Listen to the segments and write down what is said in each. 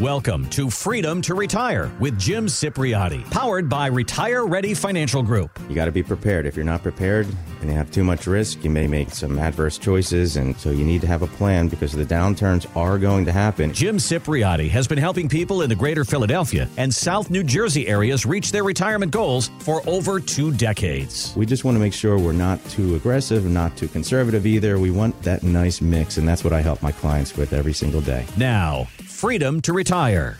Welcome to Freedom to Retire with Jim Cipriotti, powered by Retire Ready Financial Group. You got to be prepared. If you're not prepared and you have too much risk, you may make some adverse choices. And so you need to have a plan because the downturns are going to happen. Jim Cipriotti has been helping people in the greater Philadelphia and South New Jersey areas reach their retirement goals for over two decades. We just want to make sure we're not too aggressive, not too conservative either. We want that nice mix. And that's what I help my clients with every single day. Now, freedom to retire.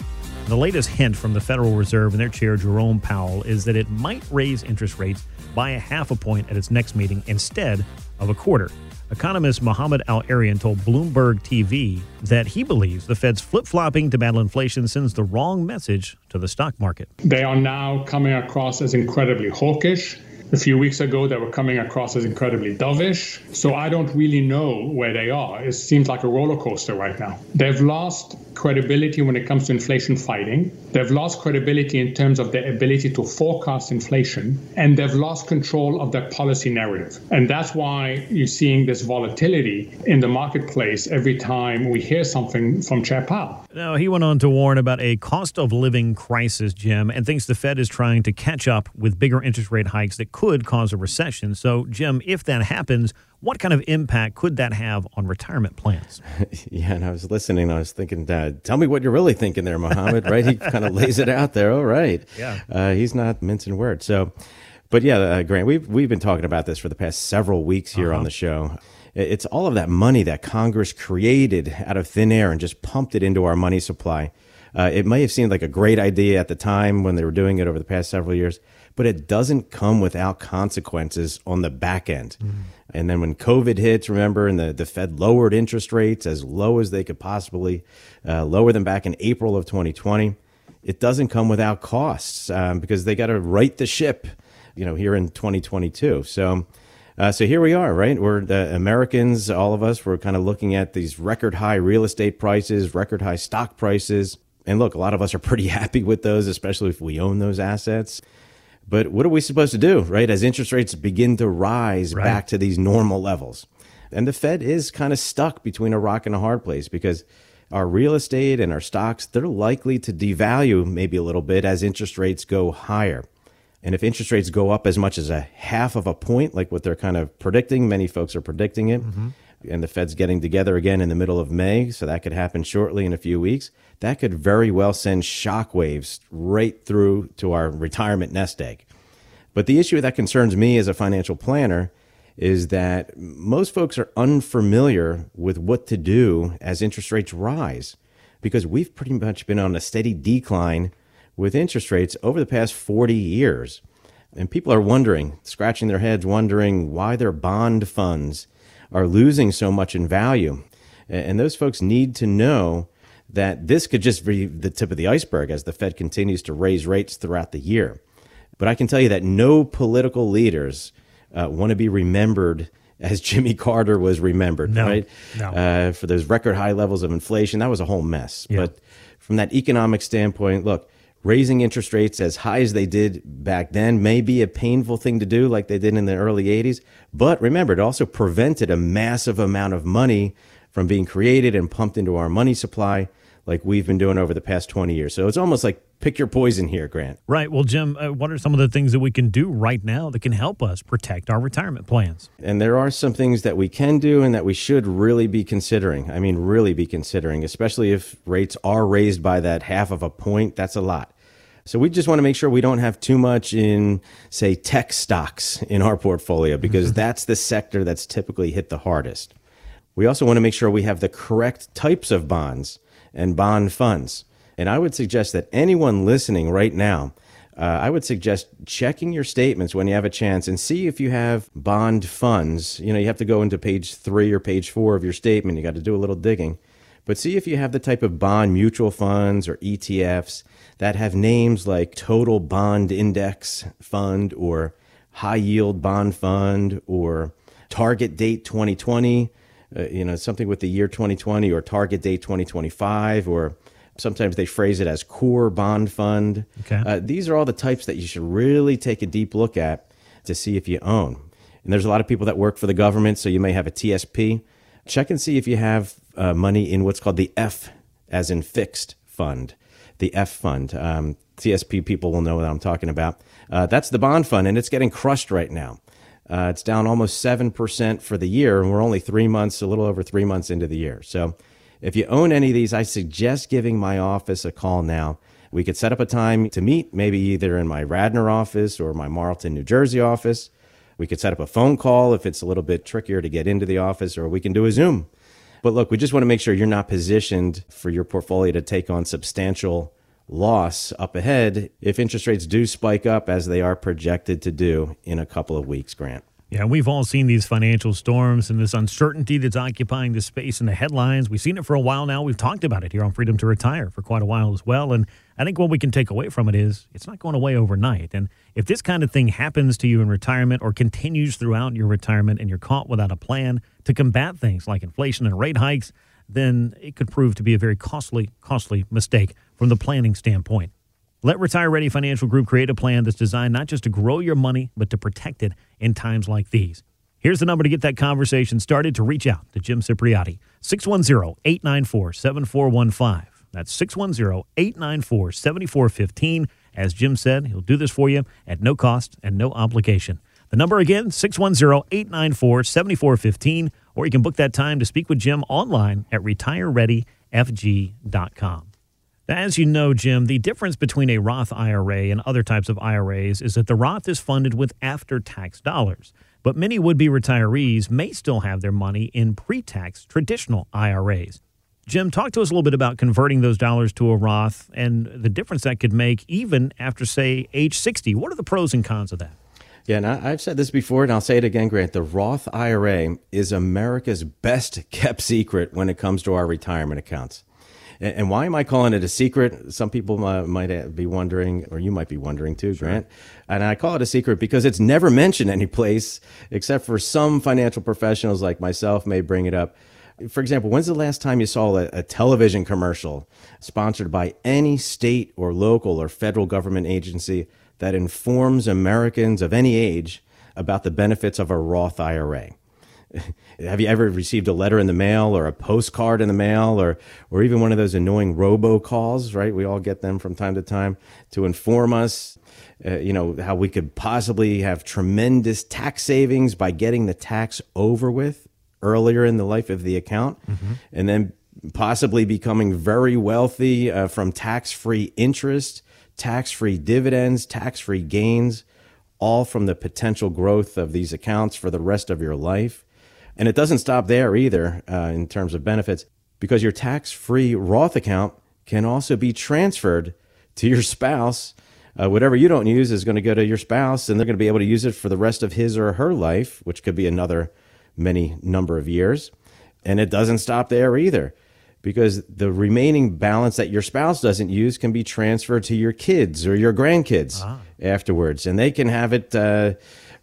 The latest hint from the Federal Reserve and their chair, Jerome Powell, is that it might raise interest rates by a half a point at its next meeting instead of a quarter. Economist Mohamed El-Erian told Bloomberg TV that he believes the Fed's flip flopping to battle inflation sends the wrong message to the stock market. They are now coming across as incredibly hawkish a few weeks ago, they were coming across as incredibly dovish. So I don't really know where they are. It seems like a roller coaster right now. They've lost credibility when it comes to inflation fighting. They've lost credibility in terms of their ability to forecast inflation, and they've lost control of their policy narrative. And that's why you're seeing this volatility in the marketplace every time we hear something from Chair Powell. Now, he went on to warn about a cost of living crisis, Jim, and thinks the Fed is trying to catch up with bigger interest rate hikes that could cause a recession. So, Jim, if that happens, what kind of impact could that have on retirement plans? yeah, and I was listening. I was thinking, Dad, tell me what you're really thinking there, Mohamed. right? He kind of lays it out there. All right. Yeah. Uh, he's not mincing words. So, but yeah, uh, Grant, we've we've been talking about this for the past several weeks here uh-huh. on the show. It's all of that money that Congress created out of thin air and just pumped it into our money supply. Uh, it may have seemed like a great idea at the time when they were doing it over the past several years, but it doesn't come without consequences on the back end. Mm-hmm. And then when COVID hits, remember, and the, the Fed lowered interest rates as low as they could possibly uh, lower them back in April of 2020, it doesn't come without costs um, because they got to right the ship, you know, here in 2022. So, uh, so here we are, right? We're the Americans, all of us, we're kind of looking at these record high real estate prices, record high stock prices. And look, a lot of us are pretty happy with those, especially if we own those assets. But what are we supposed to do, right? As interest rates begin to rise right. back to these normal levels. And the Fed is kind of stuck between a rock and a hard place because our real estate and our stocks, they're likely to devalue maybe a little bit as interest rates go higher. And if interest rates go up as much as a half of a point, like what they're kind of predicting, many folks are predicting it, mm-hmm. And the Fed's getting together again in the middle of May, so that could happen shortly in a few weeks that could very well send shockwaves right through to our retirement nest egg. But the issue that concerns me as a financial planner is that most folks are unfamiliar with what to do as interest rates rise because we've pretty much been on a steady decline with interest rates over the past 40 years. And people are wondering, scratching their heads, wondering why their bond funds are losing so much in value. And those folks need to know that this could just be the tip of the iceberg as the Fed continues to raise rates throughout the year. But I can tell you that no political leaders uh, want to be remembered as Jimmy Carter was remembered, no, right? No. Uh, for those record high levels of inflation. That was a whole mess. Yeah. But from that economic standpoint, look, raising interest rates as high as they did back then may be a painful thing to do, like they did in the early 80s. But remember, it also prevented a massive amount of money from being created and pumped into our money supply like we've been doing over the past 20 years. So it's almost like pick your poison here, Grant. Right. Well, Jim, uh, what are some of the things that we can do right now that can help us protect our retirement plans? And there are some things that we can do and that we should really be considering. I mean, really be considering, especially if rates are raised by that half of a point. That's a lot. So we just want to make sure we don't have too much in, say, tech stocks in our portfolio because that's the sector that's typically hit the hardest. We also want to make sure we have the correct types of bonds and bond funds. And I would suggest that anyone listening right now, uh, I would suggest checking your statements when you have a chance and see if you have bond funds. You know, you have to go into page three or page four of your statement. You got to do a little digging. But see if you have the type of bond mutual funds or ETFs that have names like Total Bond Index Fund or High Yield Bond Fund or Target Date 2020 uh, you know, something with the year 2020 or target date 2025, or sometimes they phrase it as core bond fund. Okay. Uh, these are all the types that you should really take a deep look at to see if you own. And there's a lot of people that work for the government, so you may have a TSP. Check and see if you have uh, money in what's called the F, as in fixed fund, the F fund. Um, TSP people will know what I'm talking about. Uh, that's the bond fund, and it's getting crushed right now. Uh, it's down almost 7% for the year, and we're only three months, a little over three months into the year. So if you own any of these, I suggest giving my office a call now. We could set up a time to meet, maybe either in my Radnor office or my Marlton, New Jersey office. We could set up a phone call if it's a little bit trickier to get into the office, or we can do a Zoom. But look, we just want to make sure you're not positioned for your portfolio to take on substantial loss up ahead if interest rates do spike up as they are projected to do in a couple of weeks, Grant. Yeah, we've all seen these financial storms and this uncertainty that's occupying the space in the headlines. We've seen it for a while now. We've talked about it here on Freedom to Retire for quite a while as well. And I think what we can take away from it is it's not going away overnight. And if this kind of thing happens to you in retirement or continues throughout your retirement and you're caught without a plan to combat things like inflation and rate hikes, then it could prove to be a very costly, costly mistake from the planning standpoint. Let Retire Ready Financial Group create a plan that's designed not just to grow your money, but to protect it in times like these. Here's the number to get that conversation started to reach out to Jim Cipriotti 610 894 7415. That's 610 894 7415. As Jim said, he'll do this for you at no cost and no obligation. The number again, 610 894 7415, or you can book that time to speak with Jim online at retirereadyfg.com. As you know, Jim, the difference between a Roth IRA and other types of IRAs is that the Roth is funded with after tax dollars. But many would be retirees may still have their money in pre tax traditional IRAs. Jim, talk to us a little bit about converting those dollars to a Roth and the difference that could make even after, say, age 60. What are the pros and cons of that? Yeah, and I've said this before, and I'll say it again, Grant. The Roth IRA is America's best kept secret when it comes to our retirement accounts. And why am I calling it a secret? Some people might uh, be wondering, or you might be wondering too, Grant. And I call it a secret because it's never mentioned any place except for some financial professionals like myself may bring it up. For example, when's the last time you saw a, a television commercial sponsored by any state or local or federal government agency that informs Americans of any age about the benefits of a Roth IRA? have you ever received a letter in the mail or a postcard in the mail or or even one of those annoying robocalls right we all get them from time to time to inform us uh, you know how we could possibly have tremendous tax savings by getting the tax over with earlier in the life of the account mm-hmm. and then possibly becoming very wealthy uh, from tax-free interest tax-free dividends tax-free gains all from the potential growth of these accounts for the rest of your life and it doesn't stop there either uh, in terms of benefits because your tax free Roth account can also be transferred to your spouse. Uh, whatever you don't use is going to go to your spouse, and they're going to be able to use it for the rest of his or her life, which could be another many number of years. And it doesn't stop there either because the remaining balance that your spouse doesn't use can be transferred to your kids or your grandkids ah. afterwards, and they can have it. Uh,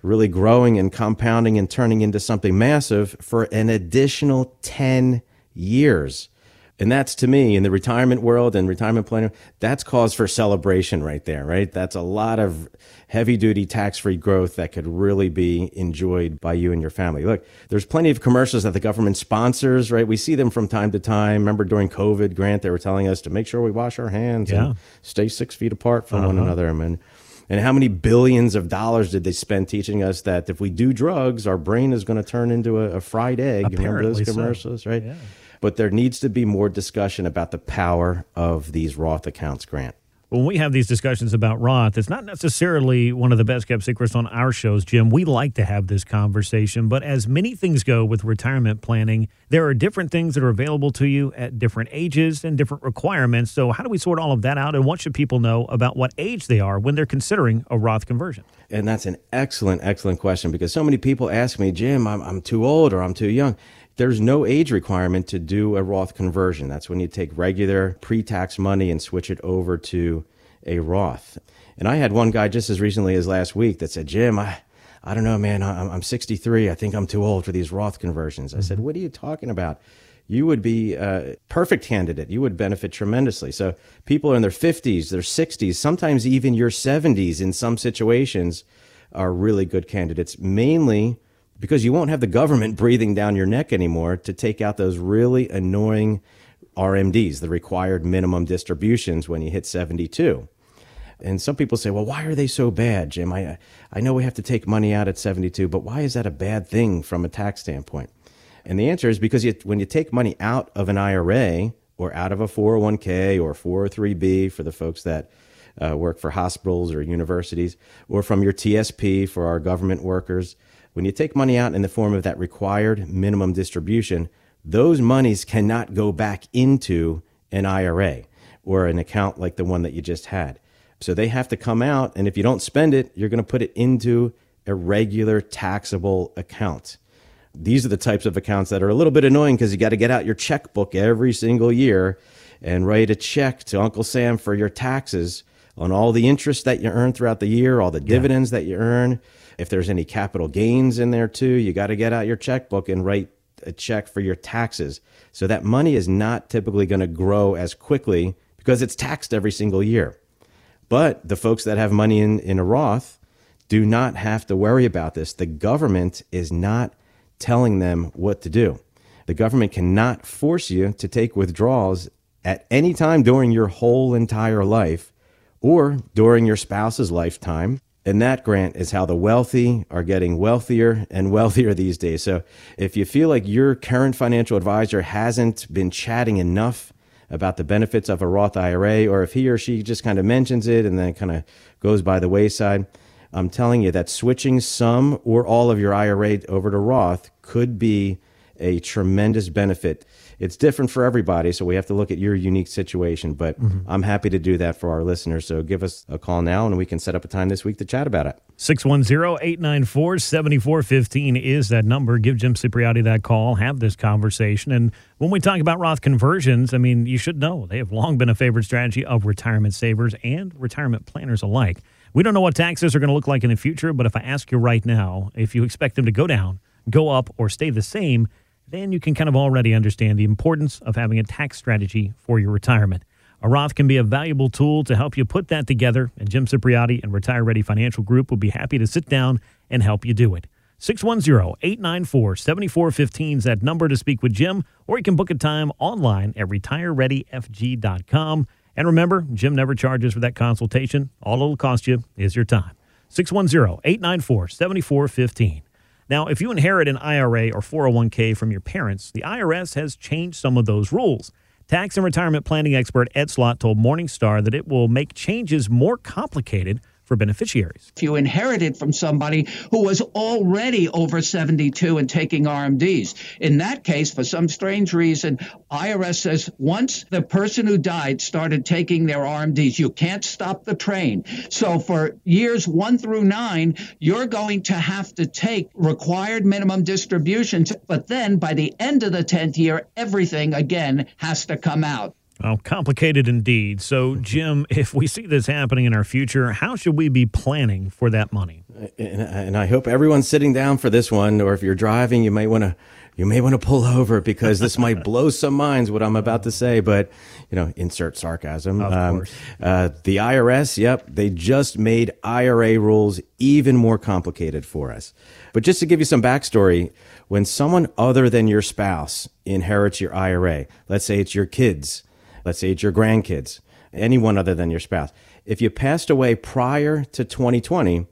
really growing and compounding and turning into something massive for an additional 10 years. And that's to me in the retirement world and retirement planning, that's cause for celebration right there, right? That's a lot of heavy duty tax free growth that could really be enjoyed by you and your family. Look, there's plenty of commercials that the government sponsors, right? We see them from time to time. Remember during COVID, Grant, they were telling us to make sure we wash our hands yeah. and stay six feet apart from uh-huh. one another. I mean, and how many billions of dollars did they spend teaching us that if we do drugs, our brain is going to turn into a, a fried egg? Apparently Remember those commercials, so. right? Yeah. But there needs to be more discussion about the power of these Roth accounts, Grant when we have these discussions about Roth, it's not necessarily one of the best kept secrets on our shows, Jim. We like to have this conversation, but as many things go with retirement planning, there are different things that are available to you at different ages and different requirements. So, how do we sort all of that out? And what should people know about what age they are when they're considering a Roth conversion? And that's an excellent, excellent question because so many people ask me, Jim, I'm, I'm too old or I'm too young there's no age requirement to do a Roth conversion. That's when you take regular pre tax money and switch it over to a Roth. And I had one guy just as recently as last week that said, Jim, I, I don't know, man, I'm, I'm 63. I think I'm too old for these Roth conversions. I said, mm-hmm. What are you talking about? You would be a perfect candidate. You would benefit tremendously. So people in their 50s, their 60s, sometimes even your 70s in some situations are really good candidates, mainly because you won't have the government breathing down your neck anymore to take out those really annoying RMDs, the required minimum distributions when you hit 72. And some people say, well, why are they so bad, Jim? I, I know we have to take money out at 72, but why is that a bad thing from a tax standpoint? And the answer is because you, when you take money out of an IRA or out of a 401k or 403b for the folks that uh, work for hospitals or universities, or from your TSP for our government workers, when you take money out in the form of that required minimum distribution, those monies cannot go back into an IRA or an account like the one that you just had. So they have to come out, and if you don't spend it, you're going to put it into a regular taxable account. These are the types of accounts that are a little bit annoying because you got to get out your checkbook every single year and write a check to Uncle Sam for your taxes on all the interest that you earn throughout the year, all the dividends yeah. that you earn. If there's any capital gains in there too, you got to get out your checkbook and write a check for your taxes. So that money is not typically going to grow as quickly because it's taxed every single year. But the folks that have money in, in a Roth do not have to worry about this. The government is not telling them what to do. The government cannot force you to take withdrawals at any time during your whole entire life or during your spouse's lifetime. And that grant is how the wealthy are getting wealthier and wealthier these days. So if you feel like your current financial advisor hasn't been chatting enough about the benefits of a Roth IRA, or if he or she just kind of mentions it and then kind of goes by the wayside, I'm telling you that switching some or all of your IRA over to Roth could be a tremendous benefit. It's different for everybody, so we have to look at your unique situation. But mm-hmm. I'm happy to do that for our listeners. So give us a call now and we can set up a time this week to chat about it. 610 894 7415 is that number. Give Jim Cipriotti that call, have this conversation. And when we talk about Roth conversions, I mean, you should know they have long been a favorite strategy of retirement savers and retirement planners alike. We don't know what taxes are going to look like in the future, but if I ask you right now, if you expect them to go down, go up, or stay the same, then you can kind of already understand the importance of having a tax strategy for your retirement. A Roth can be a valuable tool to help you put that together, and Jim Cipriotti and Retire Ready Financial Group will be happy to sit down and help you do it. 610-894-7415 is that number to speak with Jim, or you can book a time online at retirereadyfg.com. And remember, Jim never charges for that consultation. All it'll cost you is your time. 610-894-7415. Now, if you inherit an IRA or 401k from your parents, the IRS has changed some of those rules. Tax and retirement planning expert Ed Slott told Morningstar that it will make changes more complicated for beneficiaries. If you inherited from somebody who was already over 72 and taking RMDs, in that case, for some strange reason, IRS says once the person who died started taking their RMDs, you can't stop the train. So for years one through nine, you're going to have to take required minimum distributions. But then by the end of the 10th year, everything again has to come out. Well, complicated indeed. So, Jim, if we see this happening in our future, how should we be planning for that money? And, and I hope everyone's sitting down for this one, or if you're driving, you may want to you may want to pull over because this might blow some minds what I'm about to say, but you know, insert sarcasm. Of um, course. Uh, the IRS, yep, they just made IRA rules even more complicated for us. But just to give you some backstory, when someone other than your spouse inherits your IRA, let's say it's your kids, Let's say it's your grandkids, anyone other than your spouse. If you passed away prior to 2020,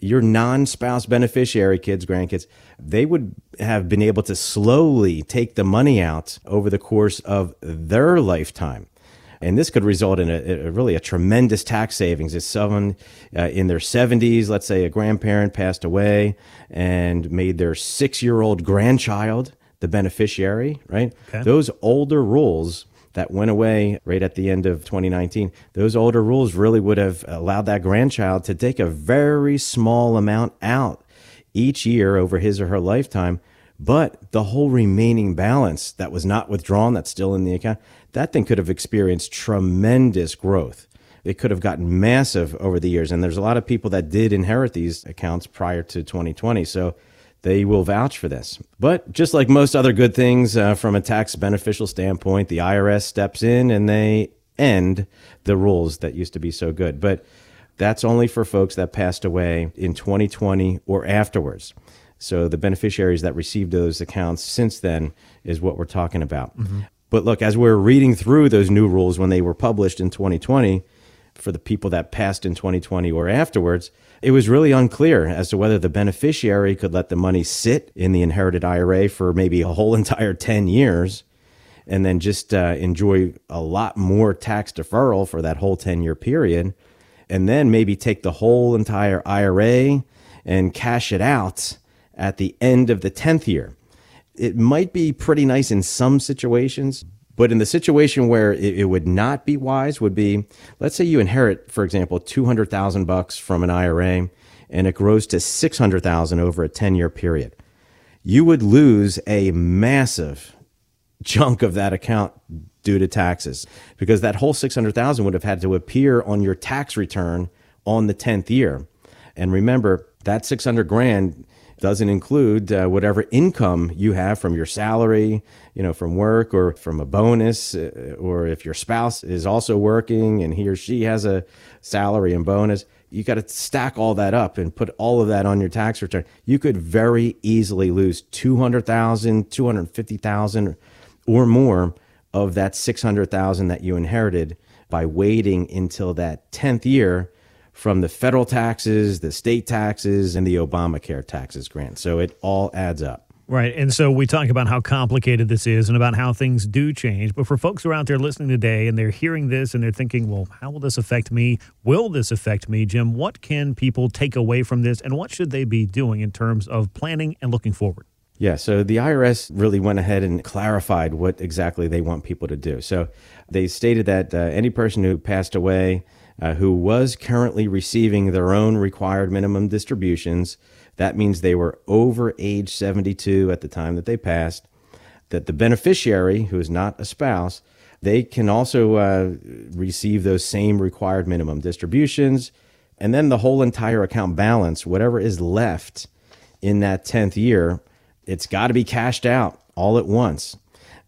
your non spouse beneficiary kids, grandkids, they would have been able to slowly take the money out over the course of their lifetime. And this could result in a, a really a tremendous tax savings. If someone uh, in their 70s, let's say a grandparent passed away and made their six year old grandchild the beneficiary, right? Okay. Those older rules that went away right at the end of 2019, those older rules really would have allowed that grandchild to take a very small amount out each year over his or her lifetime. But the whole remaining balance that was not withdrawn, that's still in the account, that thing could have experienced tremendous growth. It could have gotten massive over the years. And there's a lot of people that did inherit these accounts prior to 2020. So they will vouch for this. But just like most other good things uh, from a tax beneficial standpoint, the IRS steps in and they end the rules that used to be so good. But that's only for folks that passed away in 2020 or afterwards. So the beneficiaries that received those accounts since then is what we're talking about. Mm-hmm. But look, as we're reading through those new rules when they were published in 2020, for the people that passed in 2020 or afterwards, it was really unclear as to whether the beneficiary could let the money sit in the inherited IRA for maybe a whole entire 10 years and then just uh, enjoy a lot more tax deferral for that whole 10 year period. And then maybe take the whole entire IRA and cash it out at the end of the 10th year. It might be pretty nice in some situations, but in the situation where it, it, would not be wise would be, let's say you inherit, for example, 200,000 bucks from an IRA and it grows to 600,000 over a 10 year period. You would lose a massive chunk of that account due to taxes because that whole 600,000 would have had to appear on your tax return on the 10th year. And remember, that 600 grand doesn't include uh, whatever income you have from your salary, you know, from work or from a bonus, uh, or if your spouse is also working and he or she has a salary and bonus. You got to stack all that up and put all of that on your tax return. You could very easily lose 200,000, 250,000 or more of that 600,000 that you inherited by waiting until that 10th year from the federal taxes, the state taxes, and the Obamacare taxes grant. So it all adds up. Right. And so we talk about how complicated this is and about how things do change. But for folks who are out there listening today and they're hearing this and they're thinking, well, how will this affect me? Will this affect me, Jim? What can people take away from this and what should they be doing in terms of planning and looking forward? Yeah, so the IRS really went ahead and clarified what exactly they want people to do. So they stated that uh, any person who passed away uh, who was currently receiving their own required minimum distributions. That means they were over age 72 at the time that they passed. That the beneficiary, who is not a spouse, they can also uh, receive those same required minimum distributions. And then the whole entire account balance, whatever is left in that 10th year, it's got to be cashed out all at once.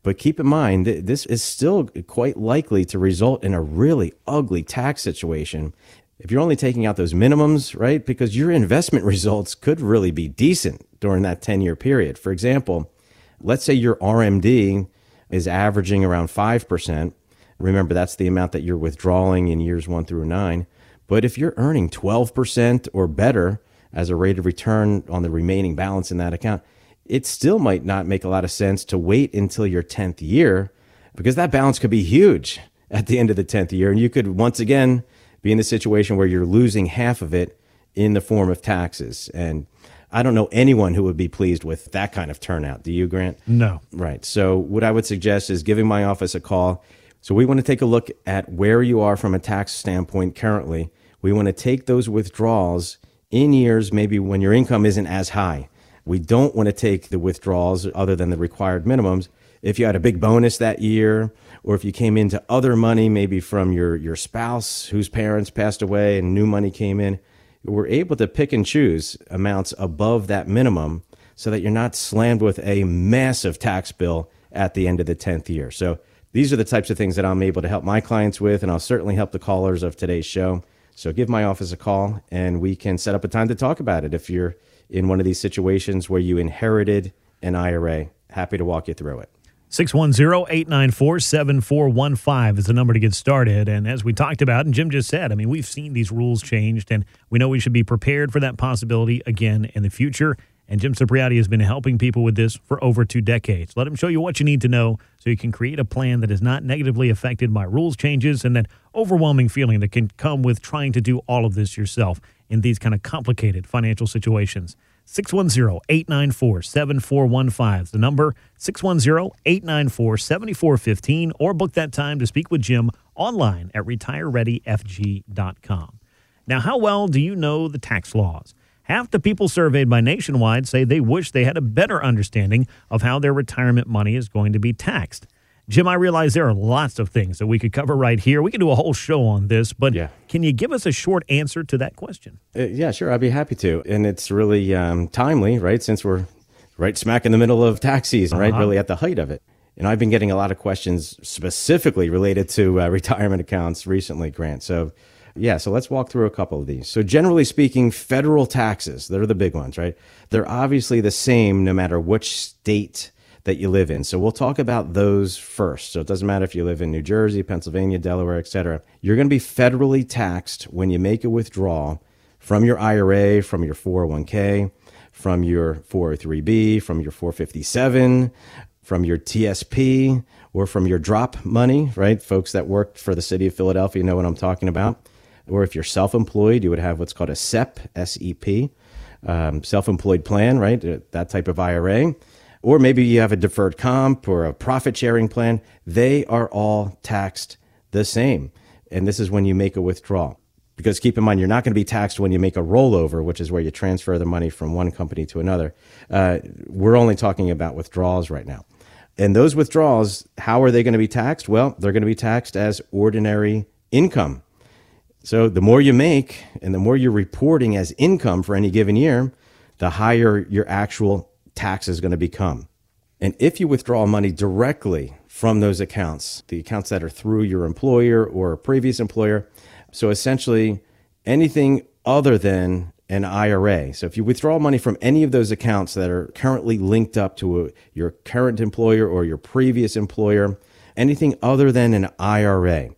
But keep in mind, that this is still quite likely to result in a really ugly tax situation if you're only taking out those minimums, right? Because your investment results could really be decent during that 10 year period. For example, let's say your RMD is averaging around 5%. Remember, that's the amount that you're withdrawing in years one through nine. But if you're earning 12% or better as a rate of return on the remaining balance in that account, it still might not make a lot of sense to wait until your 10th year because that balance could be huge at the end of the 10th year. And you could once again be in the situation where you're losing half of it in the form of taxes. And I don't know anyone who would be pleased with that kind of turnout. Do you, Grant? No. Right. So, what I would suggest is giving my office a call. So, we want to take a look at where you are from a tax standpoint currently. We want to take those withdrawals in years maybe when your income isn't as high. We don't want to take the withdrawals other than the required minimums. If you had a big bonus that year, or if you came into other money, maybe from your, your spouse whose parents passed away and new money came in, we're able to pick and choose amounts above that minimum so that you're not slammed with a massive tax bill at the end of the 10th year. So these are the types of things that I'm able to help my clients with, and I'll certainly help the callers of today's show. So give my office a call and we can set up a time to talk about it if you're in one of these situations where you inherited an IRA. Happy to walk you through it. 610-894-7415 is the number to get started. And as we talked about, and Jim just said, I mean, we've seen these rules changed, and we know we should be prepared for that possibility again in the future. And Jim Cipriotti has been helping people with this for over two decades. Let him show you what you need to know so you can create a plan that is not negatively affected by rules changes and that overwhelming feeling that can come with trying to do all of this yourself in these kind of complicated financial situations. 610 894 7415 is the number 610 894 7415 or book that time to speak with Jim online at retirereadyfg.com. Now, how well do you know the tax laws? Half the people surveyed by Nationwide say they wish they had a better understanding of how their retirement money is going to be taxed. Jim, I realize there are lots of things that we could cover right here. We could do a whole show on this, but yeah. can you give us a short answer to that question? Uh, yeah, sure. I'd be happy to. And it's really um, timely, right? Since we're right smack in the middle of tax season, uh-huh. right? Really at the height of it. And I've been getting a lot of questions specifically related to uh, retirement accounts recently, Grant. So, yeah, so let's walk through a couple of these. So, generally speaking, federal taxes, they're the big ones, right? They're obviously the same no matter which state that you live in. So we'll talk about those first. So it doesn't matter if you live in New Jersey, Pennsylvania, Delaware, etc. You're going to be federally taxed when you make a withdrawal from your IRA, from your 401k, from your 403b, from your 457, from your TSP, or from your drop money, right? Folks that work for the city of Philadelphia know what I'm talking about. Or if you're self employed, you would have what's called a SEP, S E P, um, self employed plan, right? Uh, that type of IRA. Or maybe you have a deferred comp or a profit sharing plan. They are all taxed the same. And this is when you make a withdrawal. Because keep in mind, you're not going to be taxed when you make a rollover, which is where you transfer the money from one company to another. Uh, we're only talking about withdrawals right now. And those withdrawals, how are they going to be taxed? Well, they're going to be taxed as ordinary income. So the more you make and the more you're reporting as income for any given year, the higher your actual tax is going to become. And if you withdraw money directly from those accounts, the accounts that are through your employer or previous employer, so essentially, anything other than an IRA. So if you withdraw money from any of those accounts that are currently linked up to a, your current employer or your previous employer, anything other than an IRA,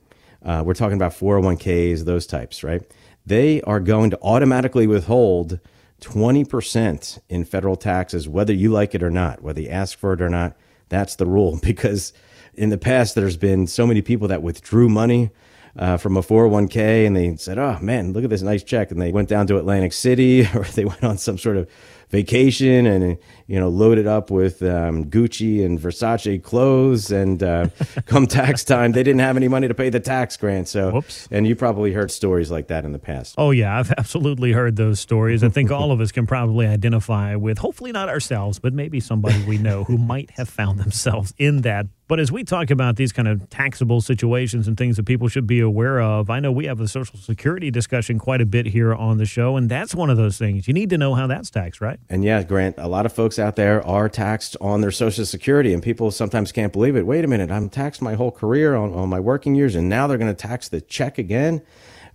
uh, we're talking about 401ks, those types, right? They are going to automatically withhold 20% in federal taxes, whether you like it or not, whether you ask for it or not. That's the rule because in the past, there's been so many people that withdrew money uh, from a 401k and they said, oh man, look at this nice check. And they went down to Atlantic City or they went on some sort of vacation and you know loaded up with um, Gucci and Versace clothes and uh, come tax time they didn't have any money to pay the tax grant so Whoops. and you probably heard stories like that in the past oh yeah I've absolutely heard those stories I think all of us can probably identify with hopefully not ourselves but maybe somebody we know who might have found themselves in that but as we talk about these kind of taxable situations and things that people should be aware of, I know we have a Social Security discussion quite a bit here on the show, and that's one of those things. You need to know how that's taxed, right? And yeah, Grant, a lot of folks out there are taxed on their Social Security, and people sometimes can't believe it. Wait a minute, I'm taxed my whole career on, on my working years, and now they're going to tax the check again?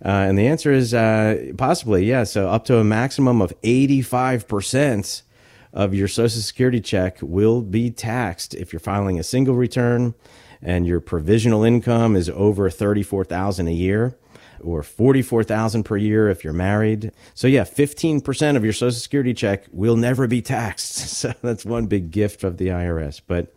Uh, and the answer is uh, possibly, yeah. So up to a maximum of 85% of your Social Security check will be taxed if you're filing a single return and your provisional income is over 34,000 a year or 44,000 per year if you're married. So yeah, 15% of your social security check will never be taxed. So that's one big gift of the IRS. But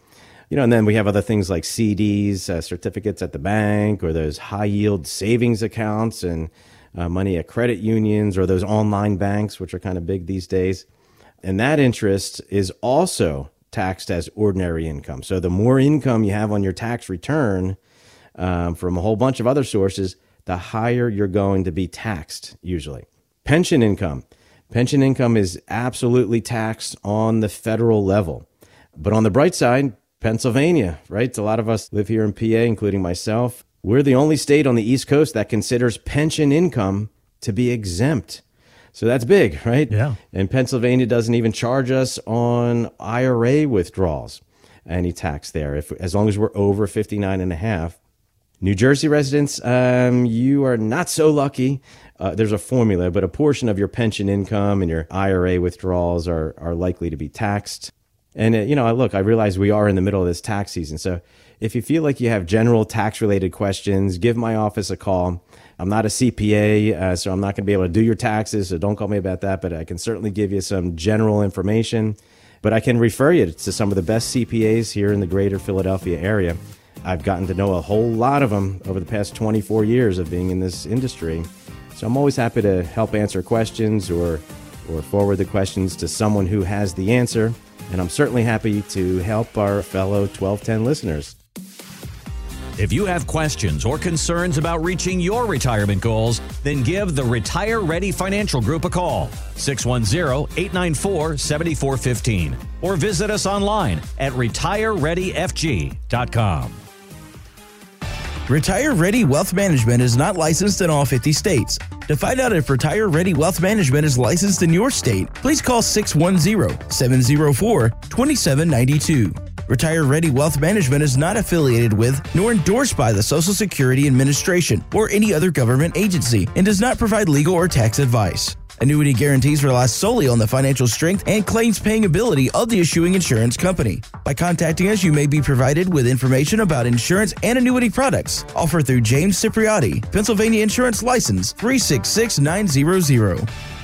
you know, and then we have other things like CDs, uh, certificates at the bank, or those high yield savings accounts and uh, money at credit unions, or those online banks, which are kind of big these days. And that interest is also taxed as ordinary income. So the more income you have on your tax return um, from a whole bunch of other sources, the higher you're going to be taxed usually. Pension income. Pension income is absolutely taxed on the federal level. But on the bright side, Pennsylvania, right? A lot of us live here in PA, including myself. We're the only state on the East Coast that considers pension income to be exempt. So that's big, right? Yeah. And Pennsylvania doesn't even charge us on IRA withdrawals any tax there if as long as we're over 59 and a half. New Jersey residents, um, you are not so lucky. Uh, there's a formula, but a portion of your pension income and your IRA withdrawals are, are likely to be taxed. And, uh, you know, look, I realize we are in the middle of this tax season. So if you feel like you have general tax related questions, give my office a call. I'm not a CPA, uh, so I'm not going to be able to do your taxes. So don't call me about that, but I can certainly give you some general information. But I can refer you to some of the best CPAs here in the greater Philadelphia area. I've gotten to know a whole lot of them over the past 24 years of being in this industry. So I'm always happy to help answer questions or, or forward the questions to someone who has the answer. And I'm certainly happy to help our fellow 1210 listeners. If you have questions or concerns about reaching your retirement goals, then give the Retire Ready Financial Group a call, 610 894 7415, or visit us online at retirereadyfg.com. Retire Ready Wealth Management is not licensed in all 50 states. To find out if Retire Ready Wealth Management is licensed in your state, please call 610 704 2792. Retire Ready Wealth Management is not affiliated with nor endorsed by the Social Security Administration or any other government agency and does not provide legal or tax advice. Annuity guarantees rely solely on the financial strength and claims paying ability of the issuing insurance company. By contacting us, you may be provided with information about insurance and annuity products offered through James Cipriotti, Pennsylvania Insurance License 366900.